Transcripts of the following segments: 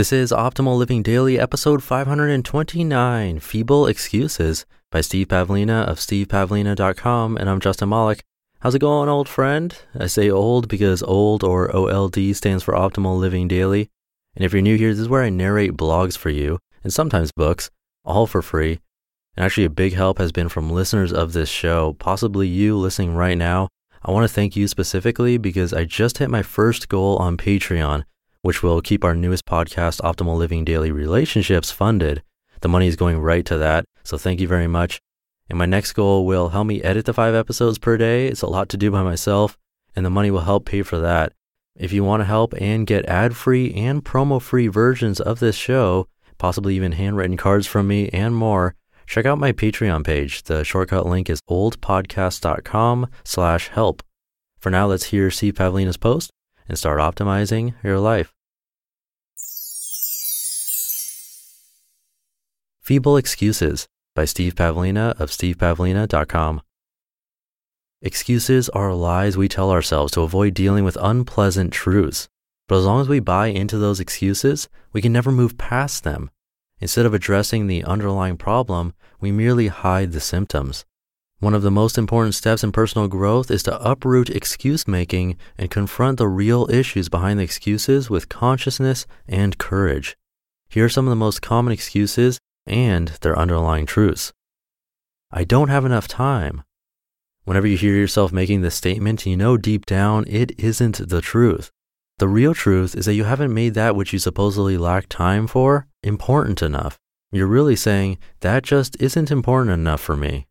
This is Optimal Living Daily, episode 529 Feeble Excuses by Steve Pavlina of stevepavlina.com. And I'm Justin Malik. How's it going, old friend? I say old because old or OLD stands for Optimal Living Daily. And if you're new here, this is where I narrate blogs for you and sometimes books, all for free. And actually, a big help has been from listeners of this show, possibly you listening right now. I want to thank you specifically because I just hit my first goal on Patreon which will keep our newest podcast, Optimal Living Daily Relationships, funded. The money is going right to that. So thank you very much. And my next goal will help me edit the five episodes per day. It's a lot to do by myself, and the money will help pay for that. If you want to help and get ad free and promo free versions of this show, possibly even handwritten cards from me and more, check out my Patreon page. The shortcut link is oldpodcast.com slash help. For now, let's hear Steve Pavlina's post and start optimizing your life. Feeble Excuses by Steve Pavlina of stevepavlina.com. Excuses are lies we tell ourselves to avoid dealing with unpleasant truths. But as long as we buy into those excuses, we can never move past them. Instead of addressing the underlying problem, we merely hide the symptoms. One of the most important steps in personal growth is to uproot excuse making and confront the real issues behind the excuses with consciousness and courage. Here are some of the most common excuses and their underlying truths. I don't have enough time. Whenever you hear yourself making this statement, you know deep down it isn't the truth. The real truth is that you haven't made that which you supposedly lack time for important enough. You're really saying, that just isn't important enough for me.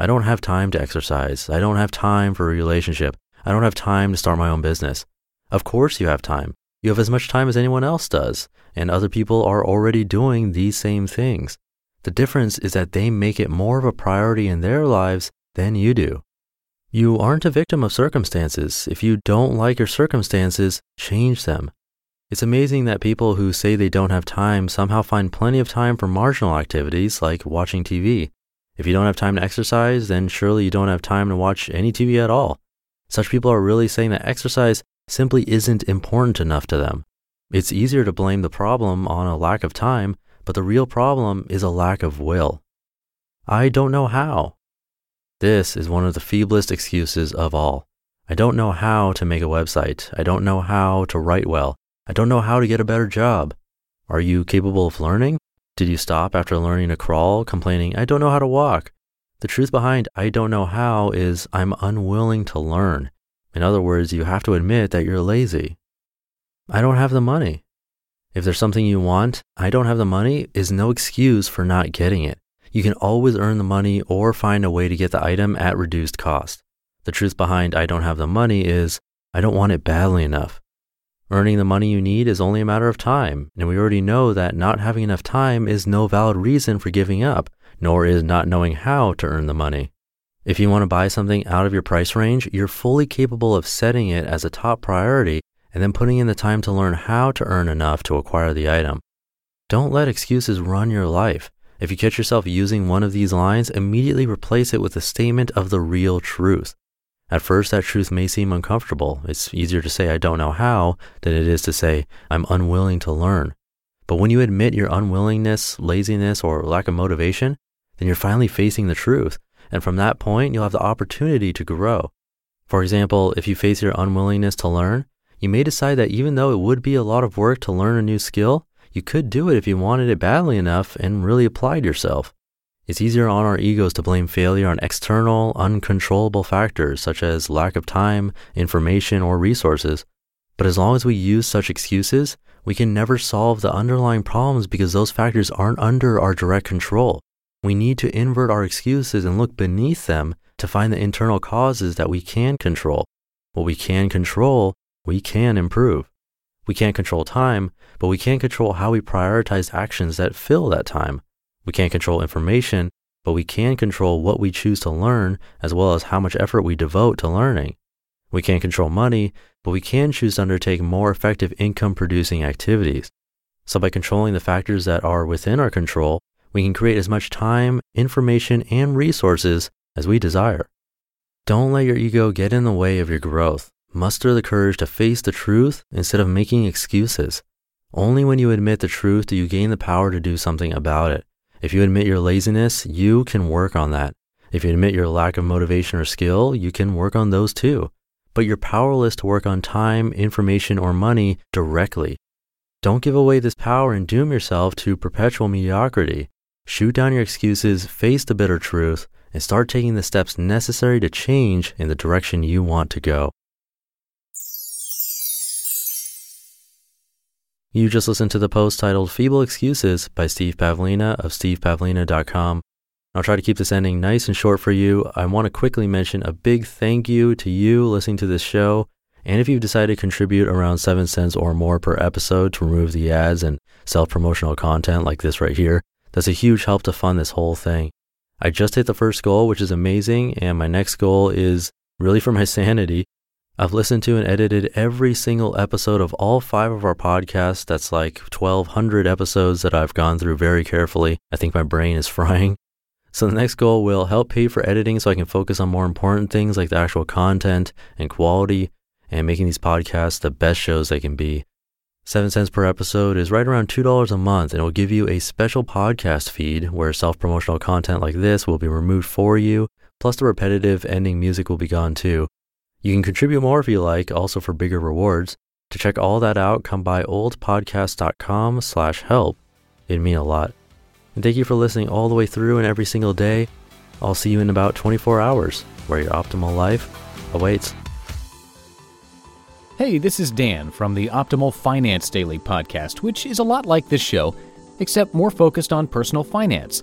I don't have time to exercise. I don't have time for a relationship. I don't have time to start my own business. Of course, you have time. You have as much time as anyone else does, and other people are already doing these same things. The difference is that they make it more of a priority in their lives than you do. You aren't a victim of circumstances. If you don't like your circumstances, change them. It's amazing that people who say they don't have time somehow find plenty of time for marginal activities like watching TV. If you don't have time to exercise, then surely you don't have time to watch any TV at all. Such people are really saying that exercise simply isn't important enough to them. It's easier to blame the problem on a lack of time, but the real problem is a lack of will. I don't know how. This is one of the feeblest excuses of all. I don't know how to make a website. I don't know how to write well. I don't know how to get a better job. Are you capable of learning? Did you stop after learning to crawl, complaining, I don't know how to walk? The truth behind I don't know how is I'm unwilling to learn. In other words, you have to admit that you're lazy. I don't have the money. If there's something you want, I don't have the money is no excuse for not getting it. You can always earn the money or find a way to get the item at reduced cost. The truth behind I don't have the money is I don't want it badly enough. Earning the money you need is only a matter of time, and we already know that not having enough time is no valid reason for giving up, nor is not knowing how to earn the money. If you want to buy something out of your price range, you're fully capable of setting it as a top priority and then putting in the time to learn how to earn enough to acquire the item. Don't let excuses run your life. If you catch yourself using one of these lines, immediately replace it with a statement of the real truth. At first, that truth may seem uncomfortable. It's easier to say, I don't know how, than it is to say, I'm unwilling to learn. But when you admit your unwillingness, laziness, or lack of motivation, then you're finally facing the truth. And from that point, you'll have the opportunity to grow. For example, if you face your unwillingness to learn, you may decide that even though it would be a lot of work to learn a new skill, you could do it if you wanted it badly enough and really applied yourself. It's easier on our egos to blame failure on external, uncontrollable factors such as lack of time, information, or resources. But as long as we use such excuses, we can never solve the underlying problems because those factors aren't under our direct control. We need to invert our excuses and look beneath them to find the internal causes that we can control. What we can control, we can improve. We can't control time, but we can control how we prioritize actions that fill that time. We can't control information, but we can control what we choose to learn as well as how much effort we devote to learning. We can't control money, but we can choose to undertake more effective income producing activities. So by controlling the factors that are within our control, we can create as much time, information, and resources as we desire. Don't let your ego get in the way of your growth. Muster the courage to face the truth instead of making excuses. Only when you admit the truth do you gain the power to do something about it. If you admit your laziness, you can work on that. If you admit your lack of motivation or skill, you can work on those too. But you're powerless to work on time, information, or money directly. Don't give away this power and doom yourself to perpetual mediocrity. Shoot down your excuses, face the bitter truth, and start taking the steps necessary to change in the direction you want to go. You just listened to the post titled Feeble Excuses by Steve Pavlina of stevepavlina.com. I'll try to keep this ending nice and short for you. I want to quickly mention a big thank you to you listening to this show. And if you've decided to contribute around 7 cents or more per episode to remove the ads and self promotional content like this right here, that's a huge help to fund this whole thing. I just hit the first goal, which is amazing. And my next goal is really for my sanity I've listened to and edited every single episode of all five of our podcasts. That's like 1,200 episodes that I've gone through very carefully. I think my brain is frying. So the next goal will help pay for editing so I can focus on more important things like the actual content and quality and making these podcasts the best shows they can be. Seven cents per episode is right around $2 a month and it will give you a special podcast feed where self promotional content like this will be removed for you. Plus, the repetitive ending music will be gone too. You can contribute more if you like, also for bigger rewards. To check all that out, come by oldpodcast.com slash help. It'd mean a lot. And thank you for listening all the way through and every single day. I'll see you in about 24 hours, where your optimal life awaits. Hey, this is Dan from the Optimal Finance Daily podcast, which is a lot like this show, except more focused on personal finance.